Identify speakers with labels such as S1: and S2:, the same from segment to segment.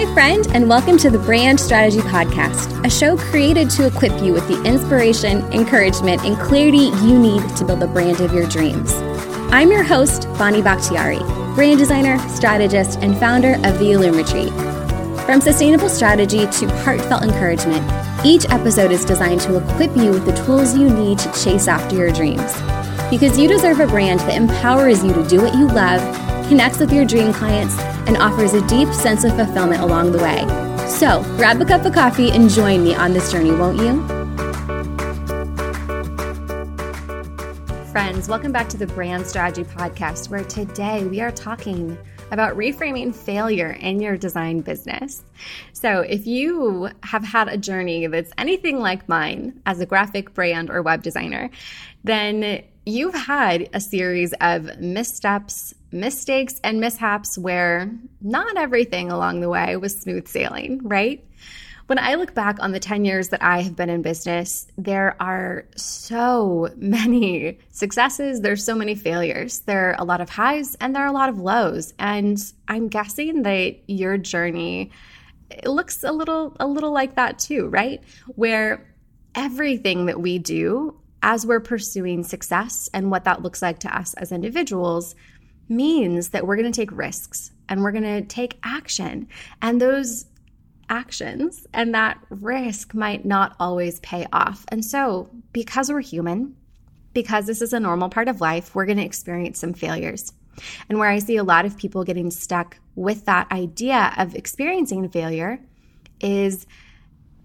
S1: Hi, friend, and welcome to the Brand Strategy Podcast, a show created to equip you with the inspiration, encouragement, and clarity you need to build the brand of your dreams. I'm your host, Bonnie Bakhtiari, brand designer, strategist, and founder of the Illume Retreat. From sustainable strategy to heartfelt encouragement, each episode is designed to equip you with the tools you need to chase after your dreams. Because you deserve a brand that empowers you to do what you love, connects with your dream clients, and offers a deep sense of fulfillment along the way. So, grab a cup of coffee and join me on this journey, won't you? Friends, welcome back to the Brand Strategy Podcast, where today we are talking about reframing failure in your design business. So, if you have had a journey that's anything like mine as a graphic brand or web designer, then you've had a series of missteps, mistakes and mishaps where not everything along the way was smooth sailing, right? When I look back on the 10 years that I have been in business, there are so many successes, there's so many failures. There are a lot of highs and there are a lot of lows. And I'm guessing that your journey looks a little a little like that too, right? Where everything that we do as we're pursuing success and what that looks like to us as individuals means that we're going to take risks and we're going to take action. And those actions and that risk might not always pay off. And so, because we're human, because this is a normal part of life, we're going to experience some failures. And where I see a lot of people getting stuck with that idea of experiencing failure is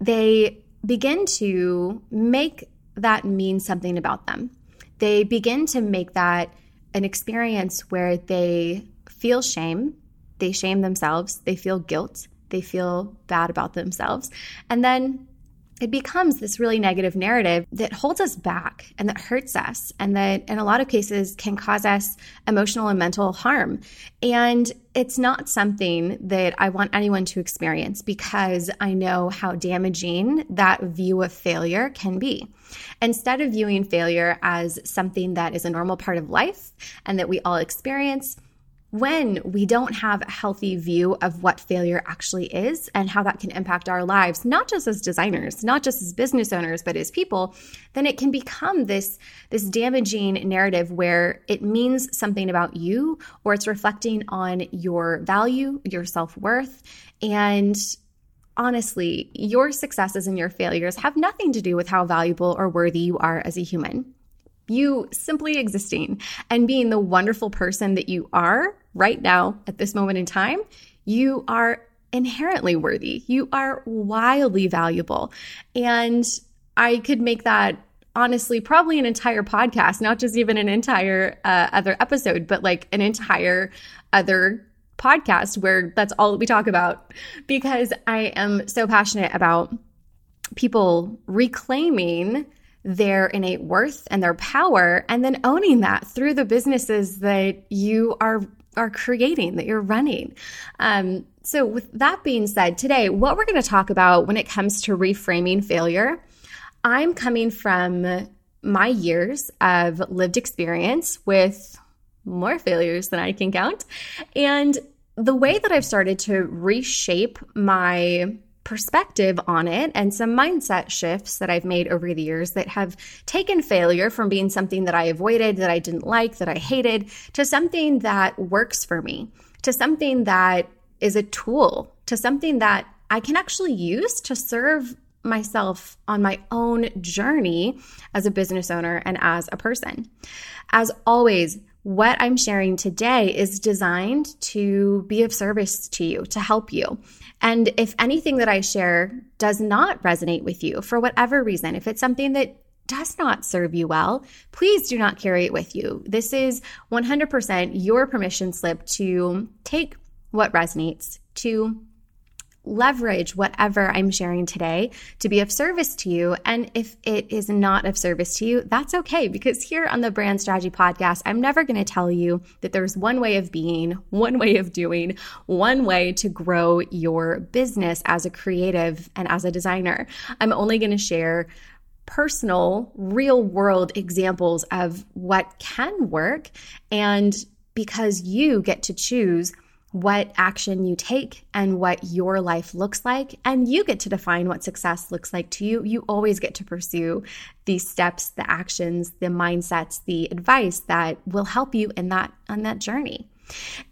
S1: they begin to make that mean something about them. They begin to make that an experience where they feel shame, they shame themselves, they feel guilt, they feel bad about themselves. And then it becomes this really negative narrative that holds us back and that hurts us and that in a lot of cases can cause us emotional and mental harm. And it's not something that I want anyone to experience because I know how damaging that view of failure can be. Instead of viewing failure as something that is a normal part of life and that we all experience, when we don't have a healthy view of what failure actually is and how that can impact our lives, not just as designers, not just as business owners, but as people, then it can become this, this damaging narrative where it means something about you or it's reflecting on your value, your self worth. And honestly, your successes and your failures have nothing to do with how valuable or worthy you are as a human. You simply existing and being the wonderful person that you are right now at this moment in time, you are inherently worthy. You are wildly valuable. And I could make that honestly probably an entire podcast, not just even an entire uh, other episode, but like an entire other podcast where that's all we talk about because I am so passionate about people reclaiming their innate worth and their power and then owning that through the businesses that you are are creating that you're running um, so with that being said today what we're going to talk about when it comes to reframing failure i'm coming from my years of lived experience with more failures than I can count. And the way that I've started to reshape my perspective on it and some mindset shifts that I've made over the years that have taken failure from being something that I avoided, that I didn't like, that I hated, to something that works for me, to something that is a tool, to something that I can actually use to serve myself on my own journey as a business owner and as a person. As always, what I'm sharing today is designed to be of service to you, to help you. And if anything that I share does not resonate with you for whatever reason, if it's something that does not serve you well, please do not carry it with you. This is 100% your permission slip to take what resonates, to leverage whatever I'm sharing today to be of service to you. And if it is not of service to you, that's okay because here on the Brand Strategy Podcast, I'm never going to tell you that there's one way of being, one way of doing, one way to grow your business as a creative and as a designer. I'm only going to share personal, real world examples of what can work. And because you get to choose what action you take and what your life looks like. And you get to define what success looks like to you. You always get to pursue these steps, the actions, the mindsets, the advice that will help you in that on that journey.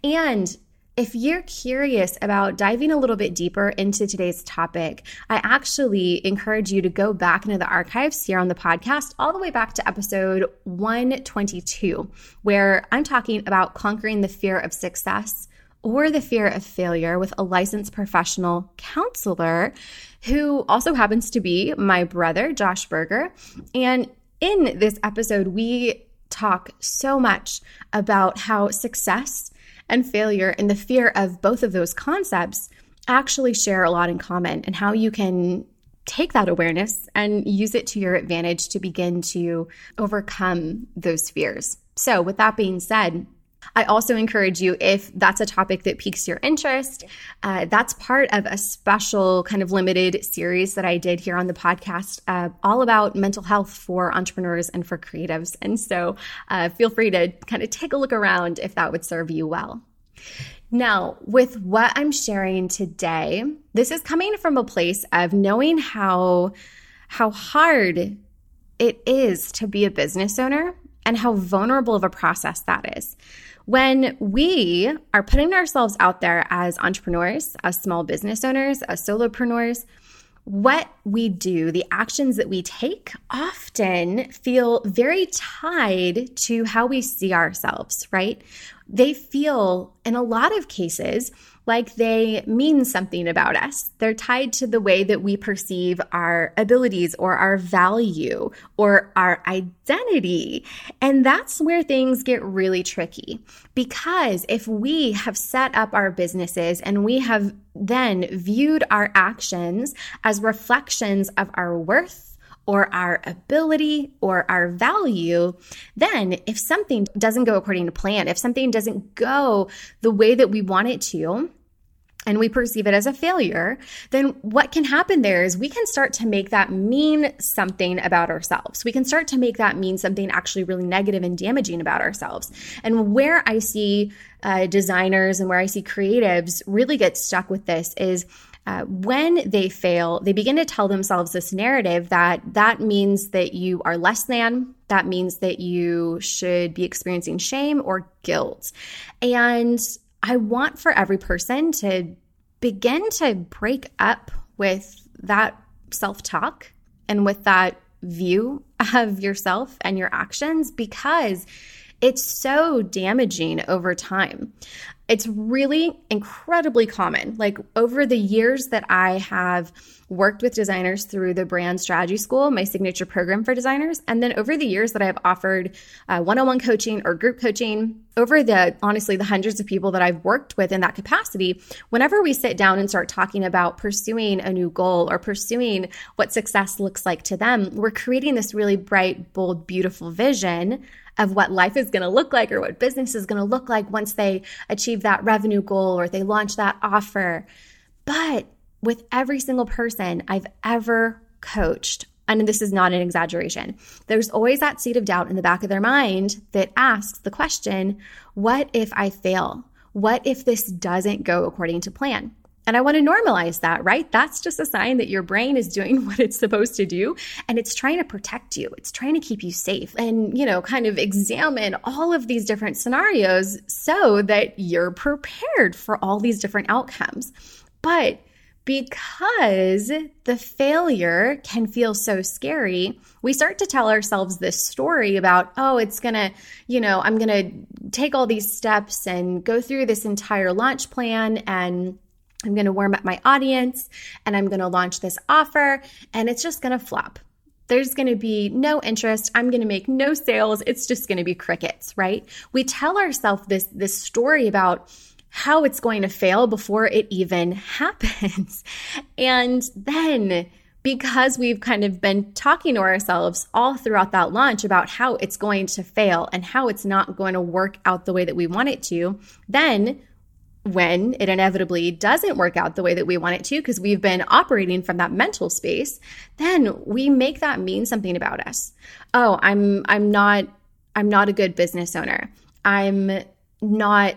S1: And if you're curious about diving a little bit deeper into today's topic, I actually encourage you to go back into the archives here on the podcast, all the way back to episode 122, where I'm talking about conquering the fear of success or the fear of failure with a licensed professional counselor who also happens to be my brother, Josh Berger. And in this episode, we talk so much about how success and failure and the fear of both of those concepts actually share a lot in common and how you can take that awareness and use it to your advantage to begin to overcome those fears. So, with that being said, I also encourage you, if that's a topic that piques your interest, uh, that's part of a special kind of limited series that I did here on the podcast, uh, all about mental health for entrepreneurs and for creatives. And so uh, feel free to kind of take a look around if that would serve you well. Now, with what I'm sharing today, this is coming from a place of knowing how how hard it is to be a business owner and how vulnerable of a process that is. When we are putting ourselves out there as entrepreneurs, as small business owners, as solopreneurs, what we do, the actions that we take, often feel very tied to how we see ourselves, right? They feel, in a lot of cases, like they mean something about us. They're tied to the way that we perceive our abilities or our value or our identity. And that's where things get really tricky. Because if we have set up our businesses and we have then viewed our actions as reflections of our worth, or our ability or our value, then if something doesn't go according to plan, if something doesn't go the way that we want it to, and we perceive it as a failure, then what can happen there is we can start to make that mean something about ourselves. We can start to make that mean something actually really negative and damaging about ourselves. And where I see uh, designers and where I see creatives really get stuck with this is uh, when they fail, they begin to tell themselves this narrative that that means that you are less than, that means that you should be experiencing shame or guilt. And I want for every person to begin to break up with that self talk and with that view of yourself and your actions because it's so damaging over time. It's really incredibly common. Like over the years that I have worked with designers through the Brand Strategy School, my signature program for designers, and then over the years that I've offered one on one coaching or group coaching, over the honestly, the hundreds of people that I've worked with in that capacity, whenever we sit down and start talking about pursuing a new goal or pursuing what success looks like to them, we're creating this really bright, bold, beautiful vision of what life is going to look like or what business is going to look like once they achieve that revenue goal or they launch that offer. But with every single person I've ever coached, and this is not an exaggeration, there's always that seed of doubt in the back of their mind that asks the question, What if I fail? What if this doesn't go according to plan? And I want to normalize that, right? That's just a sign that your brain is doing what it's supposed to do and it's trying to protect you. It's trying to keep you safe and, you know, kind of examine all of these different scenarios so that you're prepared for all these different outcomes. But because the failure can feel so scary, we start to tell ourselves this story about, oh, it's gonna, you know, I'm gonna take all these steps and go through this entire launch plan and I'm going to warm up my audience and I'm going to launch this offer and it's just going to flop. There's going to be no interest. I'm going to make no sales. It's just going to be crickets, right? We tell ourselves this this story about how it's going to fail before it even happens. And then because we've kind of been talking to ourselves all throughout that launch about how it's going to fail and how it's not going to work out the way that we want it to, then when it inevitably doesn't work out the way that we want it to, because we've been operating from that mental space, then we make that mean something about us. Oh, I'm I'm not I'm not a good business owner. I'm not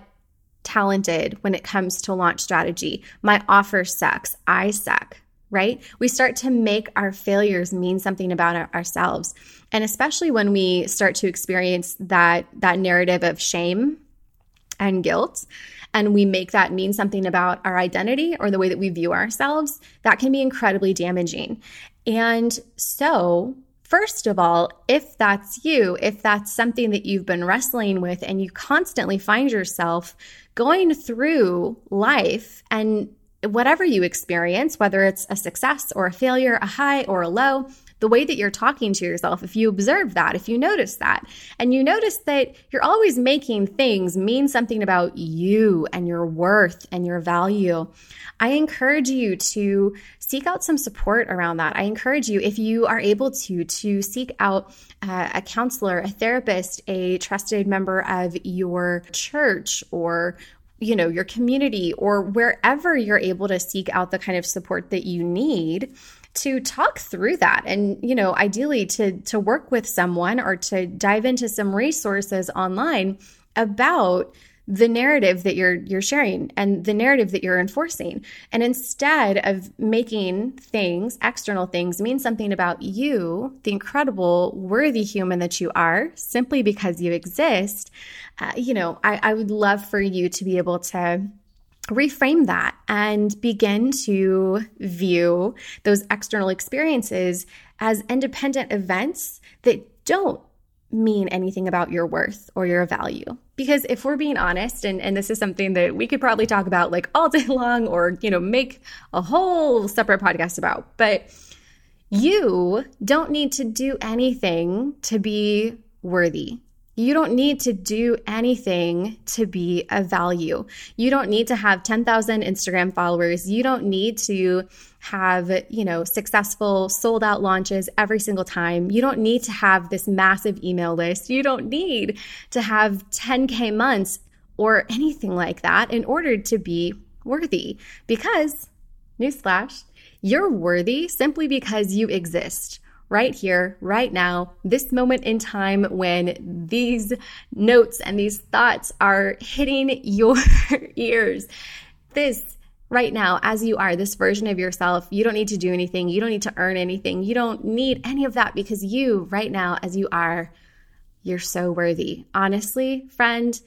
S1: talented when it comes to launch strategy. My offer sucks. I suck, right? We start to make our failures mean something about our, ourselves. And especially when we start to experience that that narrative of shame and guilt and we make that mean something about our identity or the way that we view ourselves, that can be incredibly damaging. And so, First of all, if that's you, if that's something that you've been wrestling with and you constantly find yourself going through life and whatever you experience, whether it's a success or a failure, a high or a low, the way that you're talking to yourself, if you observe that, if you notice that, and you notice that you're always making things mean something about you and your worth and your value, I encourage you to seek out some support around that. I encourage you, if you are able to, to seek out uh, a counselor, a therapist, a trusted member of your church or you know your community or wherever you're able to seek out the kind of support that you need to talk through that. And you know ideally to to work with someone or to dive into some resources online about the narrative that you're you're sharing and the narrative that you're enforcing. And instead of making things external things mean something about you the incredible worthy human that you are simply because you exist uh, you know I, I would love for you to be able to reframe that and begin to view those external experiences as independent events that don't mean anything about your worth or your value. Because if we're being honest, and, and this is something that we could probably talk about like all day long or, you know, make a whole separate podcast about, but you don't need to do anything to be worthy. You don't need to do anything to be of value. You don't need to have 10,000 Instagram followers. You don't need to have, you know, successful sold out launches every single time. You don't need to have this massive email list. You don't need to have 10K months or anything like that in order to be worthy. Because, newsflash, you're worthy simply because you exist right here, right now, this moment in time when these notes and these thoughts are hitting your ears. This right now, as you are, this version of yourself, you don't need to do anything. You don't need to earn anything. You don't need any of that because you, right now, as you are, you're so worthy. Honestly, friend,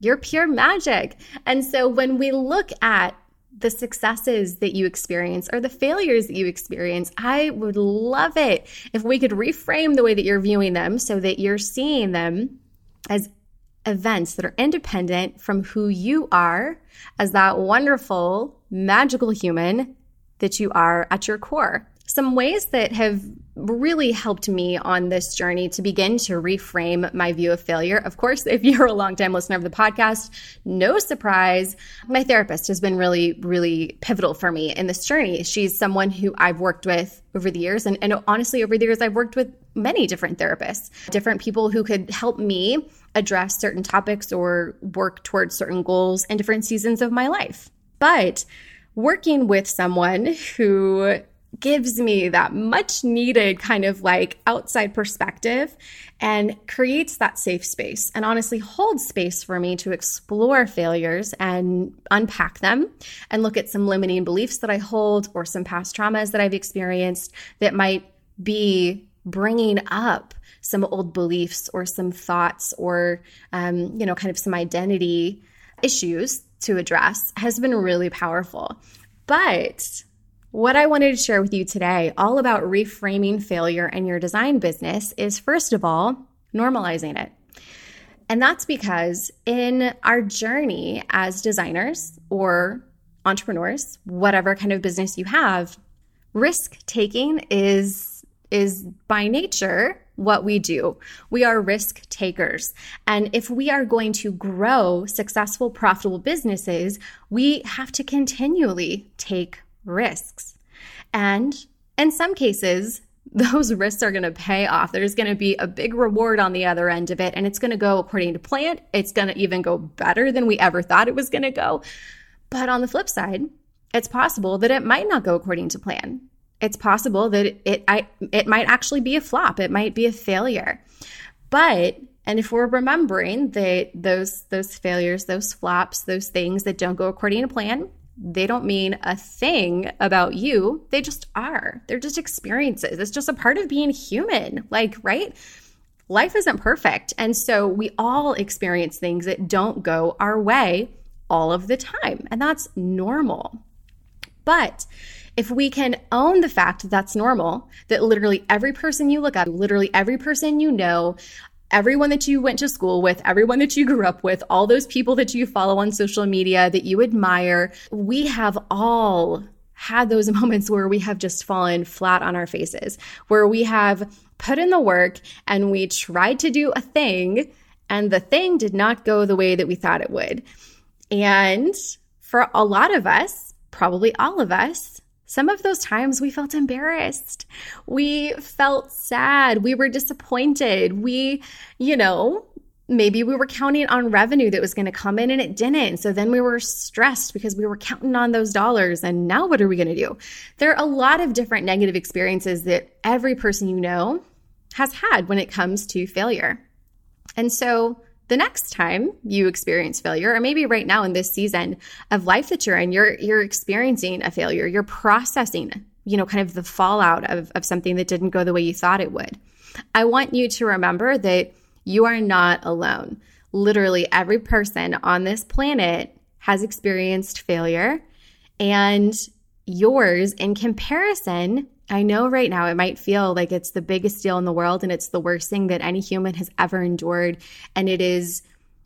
S1: you're pure magic. And so when we look at the successes that you experience or the failures that you experience. I would love it if we could reframe the way that you're viewing them so that you're seeing them as events that are independent from who you are as that wonderful, magical human that you are at your core some ways that have really helped me on this journey to begin to reframe my view of failure. Of course, if you're a longtime listener of the podcast, no surprise, my therapist has been really, really pivotal for me in this journey. She's someone who I've worked with over the years. And, and honestly, over the years, I've worked with many different therapists, different people who could help me address certain topics or work towards certain goals in different seasons of my life. But working with someone who gives me that much needed kind of like outside perspective and creates that safe space and honestly holds space for me to explore failures and unpack them and look at some limiting beliefs that I hold or some past traumas that I've experienced that might be bringing up some old beliefs or some thoughts or um, you know kind of some identity issues to address has been really powerful. But what I wanted to share with you today, all about reframing failure in your design business, is first of all, normalizing it. And that's because in our journey as designers or entrepreneurs, whatever kind of business you have, risk taking is is by nature what we do. We are risk takers. And if we are going to grow successful, profitable businesses, we have to continually take risks. And in some cases, those risks are going to pay off. There's going to be a big reward on the other end of it, and it's going to go according to plan. It's going to even go better than we ever thought it was going to go. But on the flip side, it's possible that it might not go according to plan. It's possible that it, it, I, it might actually be a flop. It might be a failure. But And if we're remembering that those those failures, those flops, those things that don't go according to plan, they don't mean a thing about you. They just are. They're just experiences. It's just a part of being human. Like, right? Life isn't perfect. And so we all experience things that don't go our way all of the time. And that's normal. But if we can own the fact that that's normal, that literally every person you look at, literally every person you know, everyone that you went to school with, everyone that you grew up with, all those people that you follow on social media that you admire, we have all had those moments where we have just fallen flat on our faces, where we have put in the work and we tried to do a thing and the thing did not go the way that we thought it would. And for a lot of us, probably all of us, some of those times we felt embarrassed. We felt sad. We were disappointed. We, you know, maybe we were counting on revenue that was going to come in and it didn't. So then we were stressed because we were counting on those dollars. And now what are we going to do? There are a lot of different negative experiences that every person you know has had when it comes to failure. And so the next time you experience failure or maybe right now in this season of life that you're in you're you're experiencing a failure. You're processing you know kind of the fallout of, of something that didn't go the way you thought it would. I want you to remember that you are not alone. Literally every person on this planet has experienced failure and yours in comparison I know right now it might feel like it's the biggest deal in the world and it's the worst thing that any human has ever endured. And it is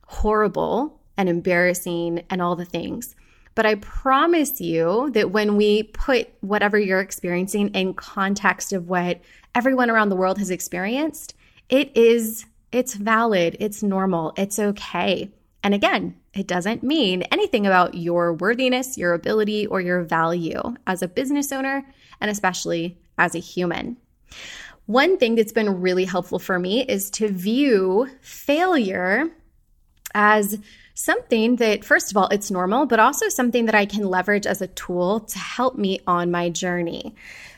S1: horrible and embarrassing and all the things. But I promise you that when we put whatever you're experiencing in context of what everyone around the world has experienced, it is, it's valid, it's normal, it's okay. And again, it doesn't mean anything about your worthiness, your ability, or your value as a business owner, and especially as a human. One thing that's been really helpful for me is to view failure as something that, first of all, it's normal, but also something that I can leverage as a tool to help me on my journey.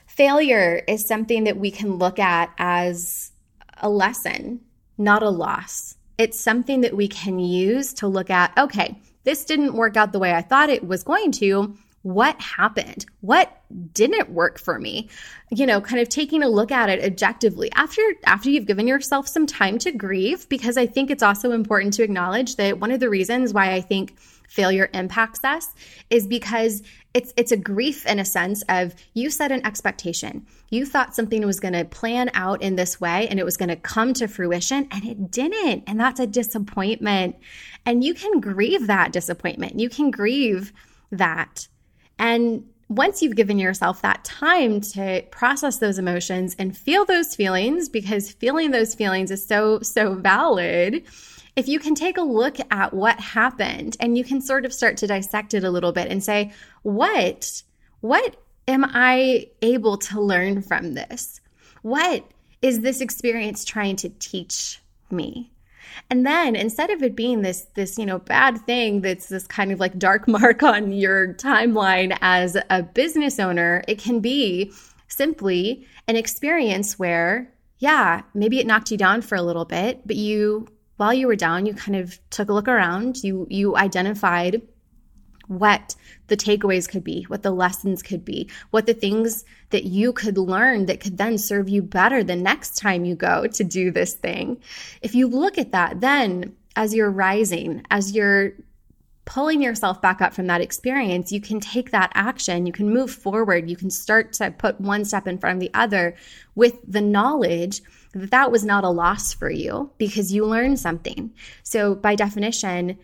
S1: Failure is something that we can look at as a lesson, not a loss. It's something that we can use to look at, okay, this didn't work out the way I thought it was going to what happened? What didn't work for me? You know, kind of taking a look at it objectively after after you've given yourself some time to grieve because I think it's also important to acknowledge that one of the reasons why I think failure impacts us is because it's it's a grief in a sense of you set an expectation. You thought something was going to plan out in this way and it was going to come to fruition and it didn't. And that's a disappointment. And you can grieve that disappointment. You can grieve that and once you've given yourself that time to process those emotions and feel those feelings, because feeling those feelings is so, so valid, if you can take a look at what happened and you can sort of start to dissect it a little bit and say, what, what am I able to learn from this? What is this experience trying to teach me? And then instead of it being this this, you know, bad thing that's this kind of like dark mark on your timeline as a business owner, it can be simply an experience where yeah, maybe it knocked you down for a little bit, but you while you were down, you kind of took a look around, you you identified what the takeaways could be, what the lessons could be, what the things that you could learn that could then serve you better the next time you go to do this thing. If you look at that, then as you're rising, as you're pulling yourself back up from that experience, you can take that action, you can move forward, you can start to put one step in front of the other with the knowledge that that was not a loss for you because you learned something. So, by definition,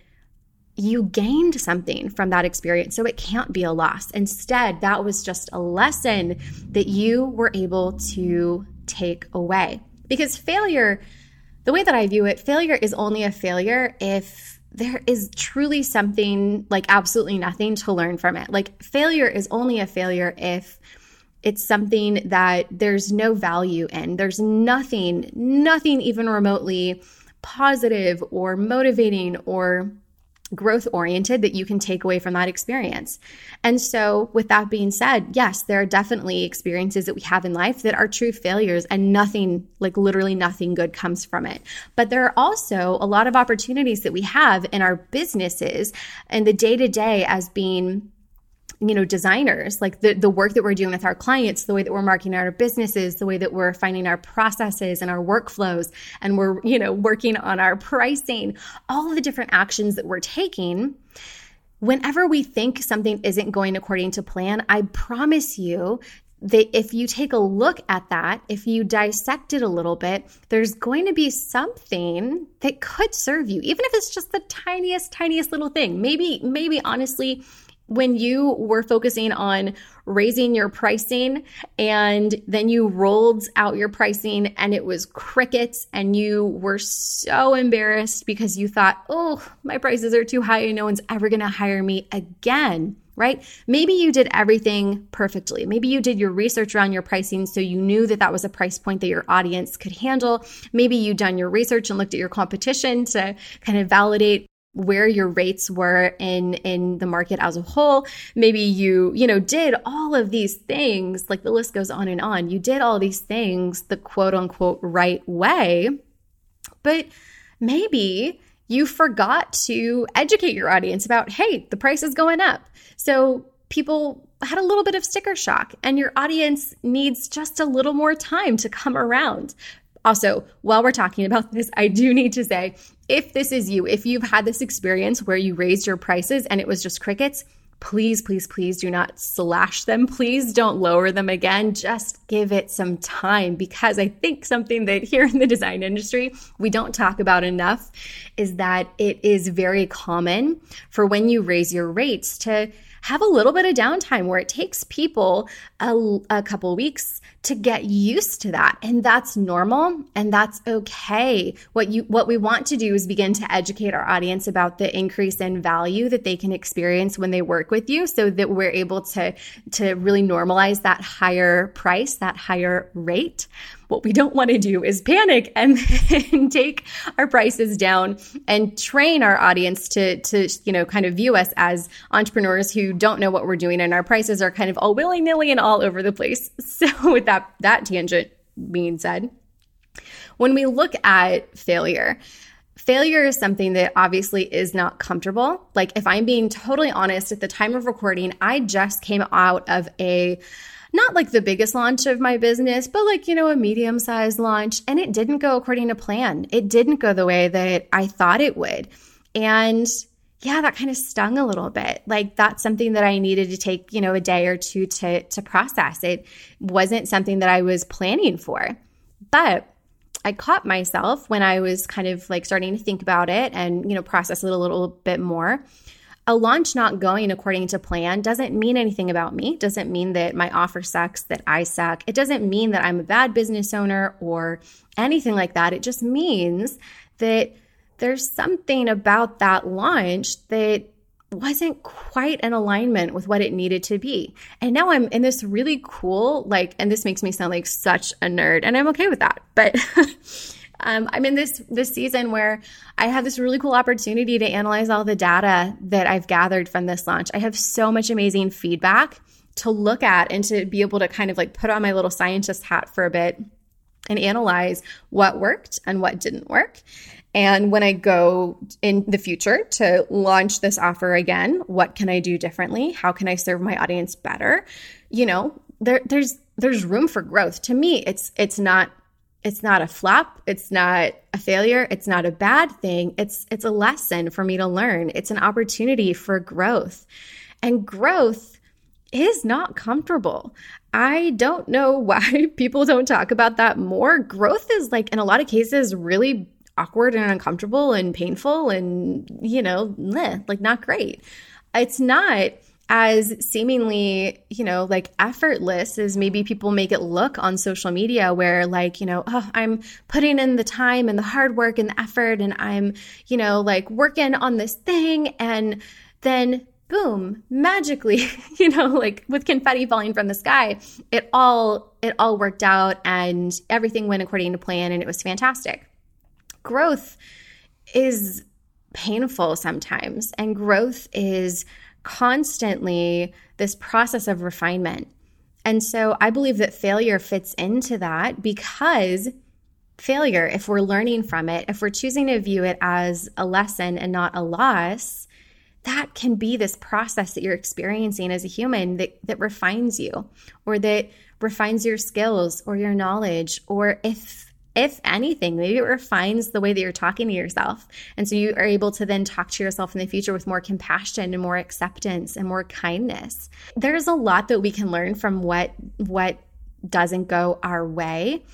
S1: you gained something from that experience. So it can't be a loss. Instead, that was just a lesson that you were able to take away. Because failure, the way that I view it, failure is only a failure if there is truly something like absolutely nothing to learn from it. Like failure is only a failure if it's something that there's no value in. There's nothing, nothing even remotely positive or motivating or growth oriented that you can take away from that experience. And so, with that being said, yes, there are definitely experiences that we have in life that are true failures and nothing, like literally nothing good comes from it. But there are also a lot of opportunities that we have in our businesses and the day to day as being you know designers like the, the work that we're doing with our clients the way that we're marketing our businesses the way that we're finding our processes and our workflows and we're you know working on our pricing all the different actions that we're taking whenever we think something isn't going according to plan i promise you that if you take a look at that, if you dissect it a little bit, there's going to be something that could serve you, even if it's just the tiniest, tiniest little thing. Maybe, maybe honestly, when you were focusing on raising your pricing and then you rolled out your pricing and it was crickets and you were so embarrassed because you thought, oh, my prices are too high and no one's ever going to hire me again. Right? Maybe you did everything perfectly. Maybe you did your research around your pricing so you knew that that was a price point that your audience could handle. Maybe you done your research and looked at your competition to kind of validate where your rates were in in the market as a whole. Maybe you you know did all of these things like the list goes on and on. You did all these things the quote unquote right way but maybe you forgot to educate your audience about hey the price is going up. So people had a little bit of sticker shock and your audience needs just a little more time to come around. Also, while we're talking about this, I do need to say if this is you, if you've had this experience where you raised your prices and it was just crickets, please, please, please do not slash them. Please don't lower them again. Just give it some time because I think something that here in the design industry we don't talk about enough is that it is very common for when you raise your rates to have a little bit of downtime where it takes people a, a couple weeks to get used to that. And that's normal and that's okay. What you what we want to do is begin to educate our audience about the increase in value that they can experience when they work with you so that we're able to to really normalize that higher price that higher rate. What we don't want to do is panic and, take our prices down and train our audience to, to, you know, kind of view us as entrepreneurs who don't know what we're doing and our prices are kind of all willy nilly and all over the place. So with that, that tangent being said, when we look at failure, failure is something that obviously is not comfortable. Like, if I'm being totally honest, at the time of recording, I just came out of a not like the biggest launch of my business, but like, you know, a medium sized launch. And it didn't go according to plan. It didn't go the way that I thought it would. And yeah, that kind of stung a little bit. Like that's something that I needed to take, you know, a day or two to to process. It wasn't something that I was planning for. But I caught myself when I was kind of like starting to think about it and, you know, process it a little bit more a launch not going according to plan doesn't mean anything about me, doesn't mean that my offer sucks, that I suck. It doesn't mean that I'm a bad business owner or anything like that. It just means that there's something about that launch that wasn't quite in alignment with what it needed to be. And now I'm in this really cool, like, and this makes me sound like such a nerd, and I'm okay with that. But um, I'm in this this season where I have this really cool opportunity to analyze all the data that I've gathered from this launch. I have so much amazing feedback to look at and to be able to kind of like put on my little scientist hat for a bit and analyze what worked and what didn't work. And when I go in the future to launch this offer again, what can I do differently? How can I serve my audience better? You know, there, there's there's room for growth. To me, it's it's not it's not a flop. It's not a failure. It's not a bad thing. It's it's a lesson for me to learn. It's an opportunity for growth. And growth is not comfortable. I don't know why people don't talk about that more. Growth is like in a lot of cases really awkward and uncomfortable and painful and you know bleh, like not great it's not as seemingly, you know, like effortless as maybe people make it look on social media, where like, you know, oh, I'm putting in the time and the hard work and the effort, and I'm, you know, like working on this thing, and then boom, magically, you know, like with confetti falling from the sky, it all it all worked out and everything went according to plan and it was fantastic. Growth is painful sometimes. And growth is constantly this process of refinement. And so I believe that failure fits into that because failure, if we're learning from it, if we're choosing to view it as a lesson and not a loss, that can be this process that you're experiencing as a human that, that refines you or that refines your skills or your knowledge or if if anything, maybe it refines the way that you're talking to yourself. And so you are able to then talk to yourself in the future with more compassion and more acceptance and more kindness. There's a lot that we can learn from what what doesn't go our way.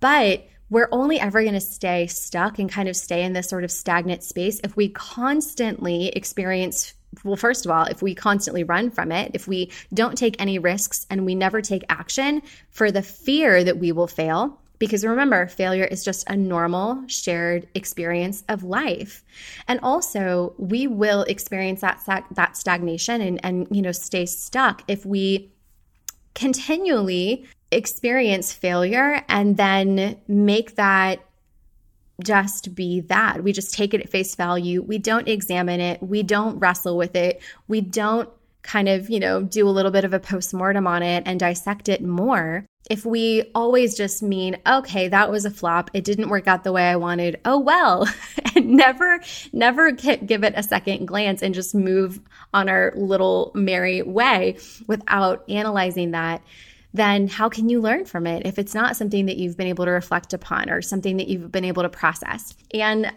S1: But we're only ever going to stay stuck and kind of stay in this sort of stagnant space if we constantly experience well, first of all, if we constantly run from it, if we don't take any risks and we never take action for the fear that we will fail, because remember, failure is just a normal shared experience of life. And also, we will experience that that stagnation and and you know, stay stuck if we continually experience failure and then make that just be that. We just take it at face value. We don't examine it. We don't wrestle with it. We don't kind of, you know, do a little bit of a postmortem on it and dissect it more. If we always just mean, okay, that was a flop, it didn't work out the way I wanted, oh well, and never, never give it a second glance and just move on our little merry way without analyzing that, then how can you learn from it if it's not something that you've been able to reflect upon or something that you've been able to process? And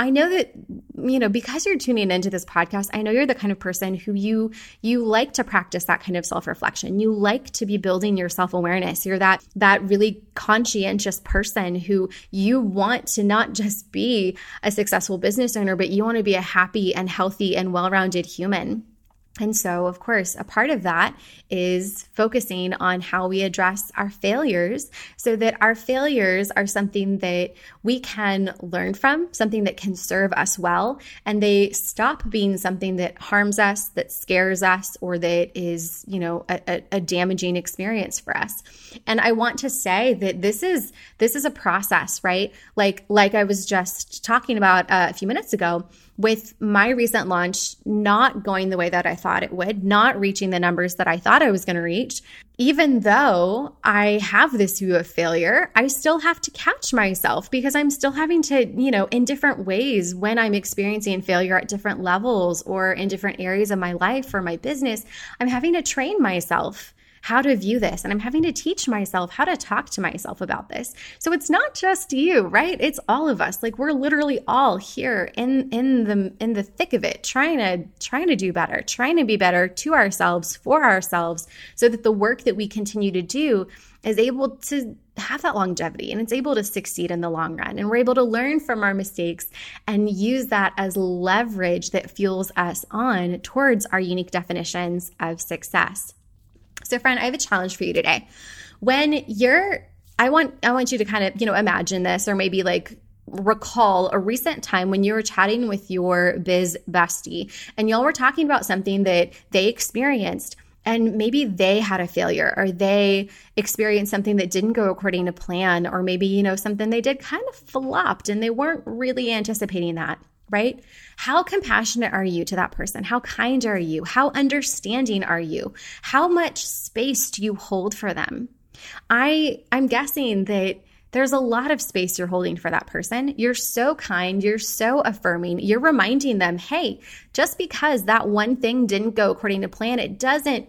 S1: I know that you know because you're tuning into this podcast, I know you're the kind of person who you you like to practice that kind of self-reflection. You like to be building your self-awareness. You're that that really conscientious person who you want to not just be a successful business owner, but you want to be a happy and healthy and well-rounded human. And so, of course, a part of that is focusing on how we address our failures so that our failures are something that we can learn from, something that can serve us well, and they stop being something that harms us, that scares us, or that is, you know, a, a damaging experience for us. And I want to say that this is this is a process, right? Like like I was just talking about uh, a few minutes ago with my recent launch not going the way that I thought it would, not reaching the numbers that I thought I was going to reach, even though I have this view of failure, I still have to catch myself because I'm still having to, you know, in different ways when I'm experiencing failure at different levels or in different areas of my life or my business, I'm having to train myself how to view this and I'm having to teach myself how to talk to myself about this. So it's not just you, right? It's all of us. Like we're literally all here in in the in the thick of it trying to trying to do better, trying to be better to ourselves, for ourselves so that the work that we continue to do is able to have that longevity and it's able to succeed in the long run. And we're able to learn from our mistakes and use that as leverage that fuels us on towards our unique definitions of success. So, friend, I have a challenge for you today. When you're, I want, I want you to kind of, you know, imagine this or maybe like recall a recent time when you were chatting with your biz bestie and y'all were talking about something that they experienced and maybe they had a failure or they experienced something that didn't go according to plan or maybe you know something they did kind of flopped and they weren't really anticipating that right? How compassionate are you to that person? How kind are you? How understanding are you? How much space do you hold for them? I I'm guessing that there's a lot of space you're holding for that person. You're so kind, you're so affirming. You're reminding them, "Hey, just because that one thing didn't go according to plan, it doesn't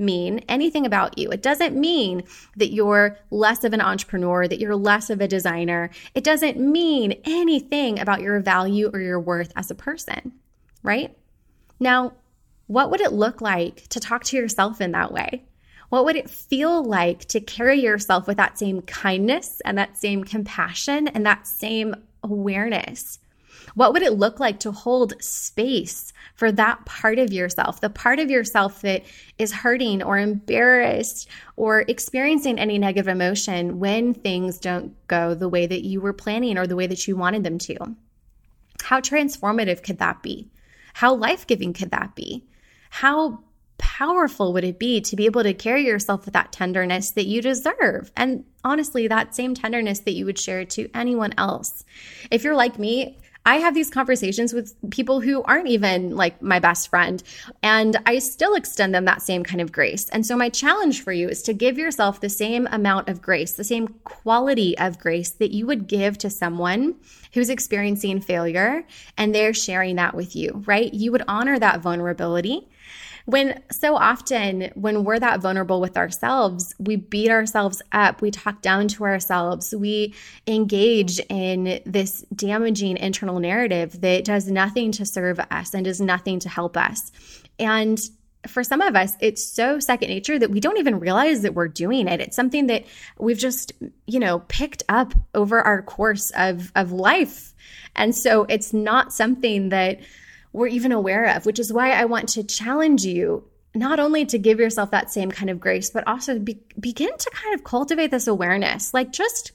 S1: mean anything about you. It doesn't mean that you're less of an entrepreneur, that you're less of a designer. It doesn't mean anything about your value or your worth as a person, right? Now, what would it look like to talk to yourself in that way? What would it feel like to carry yourself with that same kindness and that same compassion and that same awareness? What would it look like to hold space for that part of yourself, the part of yourself that is hurting or embarrassed or experiencing any negative emotion when things don't go the way that you were planning or the way that you wanted them to? How transformative could that be? How life giving could that be? How powerful would it be to be able to carry yourself with that tenderness that you deserve? And honestly, that same tenderness that you would share to anyone else. If you're like me, I have these conversations with people who aren't even like my best friend, and I still extend them that same kind of grace. And so, my challenge for you is to give yourself the same amount of grace, the same quality of grace that you would give to someone who's experiencing failure and they're sharing that with you, right? You would honor that vulnerability when so often when we're that vulnerable with ourselves we beat ourselves up we talk down to ourselves we engage in this damaging internal narrative that does nothing to serve us and does nothing to help us and for some of us, it's so second nature that we don't even realize that we're doing it. It's something that we've just, you know, picked up over our course of, of life. And so it's not something that we're even aware of, which is why I want to challenge you not only to give yourself that same kind of grace, but also be, begin to kind of cultivate this awareness. Like just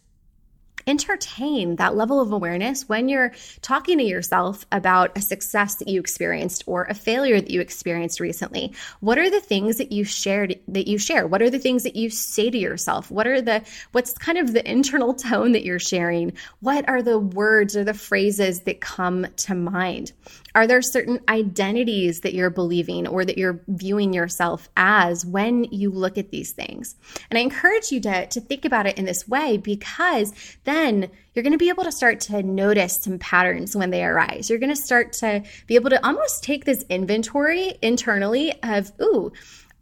S1: entertain that level of awareness when you're talking to yourself about a success that you experienced or a failure that you experienced recently. What are the things that you shared that you share? What are the things that you say to yourself? What are the what's kind of the internal tone that you're sharing? What are the words or the phrases that come to mind? Are there certain identities that you're believing or that you're viewing yourself as when you look at these things? And I encourage you to, to think about it in this way because then you're going to be able to start to notice some patterns when they arise. You're going to start to be able to almost take this inventory internally of, ooh,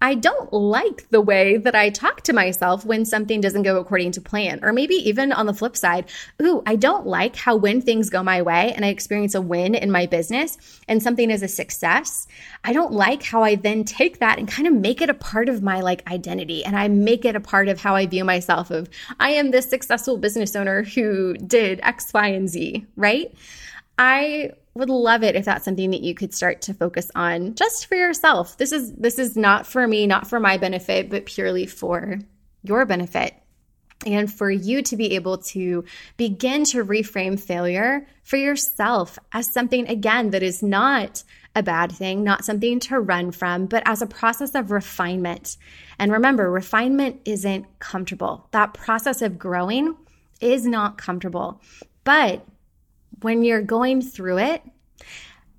S1: I don't like the way that I talk to myself when something doesn't go according to plan. Or maybe even on the flip side, ooh, I don't like how when things go my way and I experience a win in my business and something is a success, I don't like how I then take that and kind of make it a part of my like identity and I make it a part of how I view myself of I am this successful business owner who did X, Y, and Z, right? I would love it if that's something that you could start to focus on just for yourself. This is this is not for me, not for my benefit, but purely for your benefit. And for you to be able to begin to reframe failure for yourself as something, again, that is not a bad thing, not something to run from, but as a process of refinement. And remember, refinement isn't comfortable. That process of growing is not comfortable. But when you're going through it,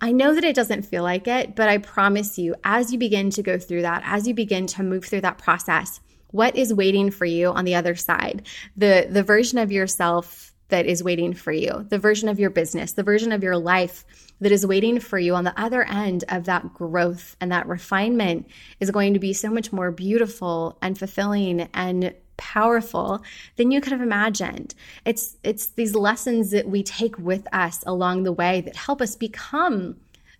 S1: I know that it doesn't feel like it, but I promise you, as you begin to go through that, as you begin to move through that process, what is waiting for you on the other side? The the version of yourself that is waiting for you, the version of your business, the version of your life that is waiting for you on the other end of that growth and that refinement is going to be so much more beautiful and fulfilling and powerful than you could have imagined. It's it's these lessons that we take with us along the way that help us become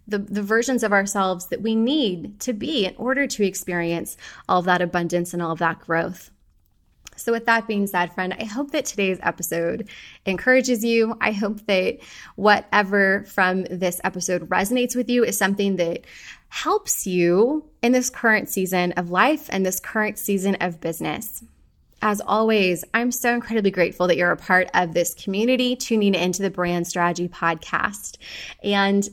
S1: the, the versions of ourselves that we need to be in order to experience all of that abundance and all of that growth. So, with that being said, friend, I hope that today's episode encourages you. I hope that whatever from this episode resonates with you is something that helps you in this current season of life and this current season of business. As always, I'm so incredibly grateful that you're a part of this community tuning into the Brand Strategy podcast. And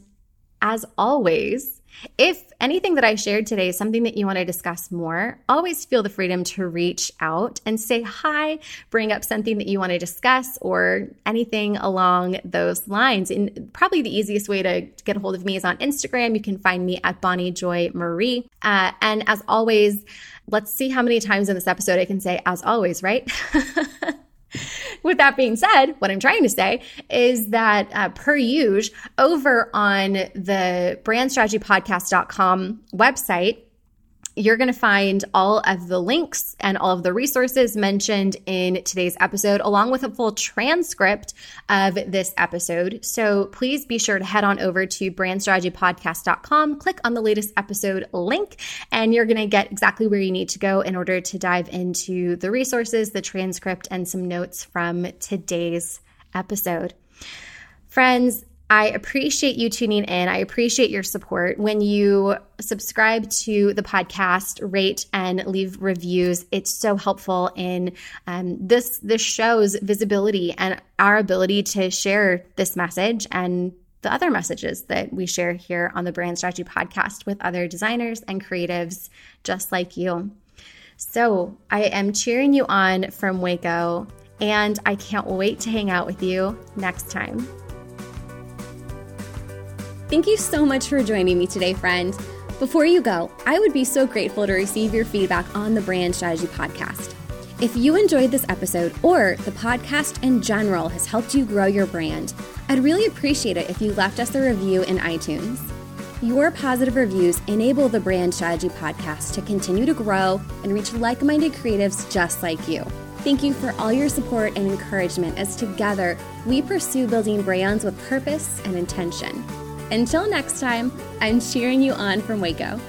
S1: as always, if anything that I shared today is something that you want to discuss more, always feel the freedom to reach out and say hi, bring up something that you want to discuss or anything along those lines. And probably the easiest way to get a hold of me is on Instagram. You can find me at Bonnie Joy Marie. Uh, and as always, let's see how many times in this episode I can say, as always, right? With that being said, what I'm trying to say is that uh, per usual, over on the brandstrategypodcast.com website, you're going to find all of the links and all of the resources mentioned in today's episode, along with a full transcript of this episode. So please be sure to head on over to brandstrategypodcast.com, click on the latest episode link, and you're going to get exactly where you need to go in order to dive into the resources, the transcript, and some notes from today's episode. Friends, I appreciate you tuning in. I appreciate your support. When you subscribe to the podcast, rate and leave reviews, it's so helpful in um, this this show's visibility and our ability to share this message and the other messages that we share here on the Brand Strategy Podcast with other designers and creatives just like you. So I am cheering you on from Waco, and I can't wait to hang out with you next time. Thank you so much for joining me today, friend. Before you go, I would be so grateful to receive your feedback on the Brand Strategy Podcast. If you enjoyed this episode or the podcast in general has helped you grow your brand, I'd really appreciate it if you left us a review in iTunes. Your positive reviews enable the Brand Strategy Podcast to continue to grow and reach like minded creatives just like you. Thank you for all your support and encouragement as together we pursue building brands with purpose and intention. Until next time, I'm cheering you on from Waco.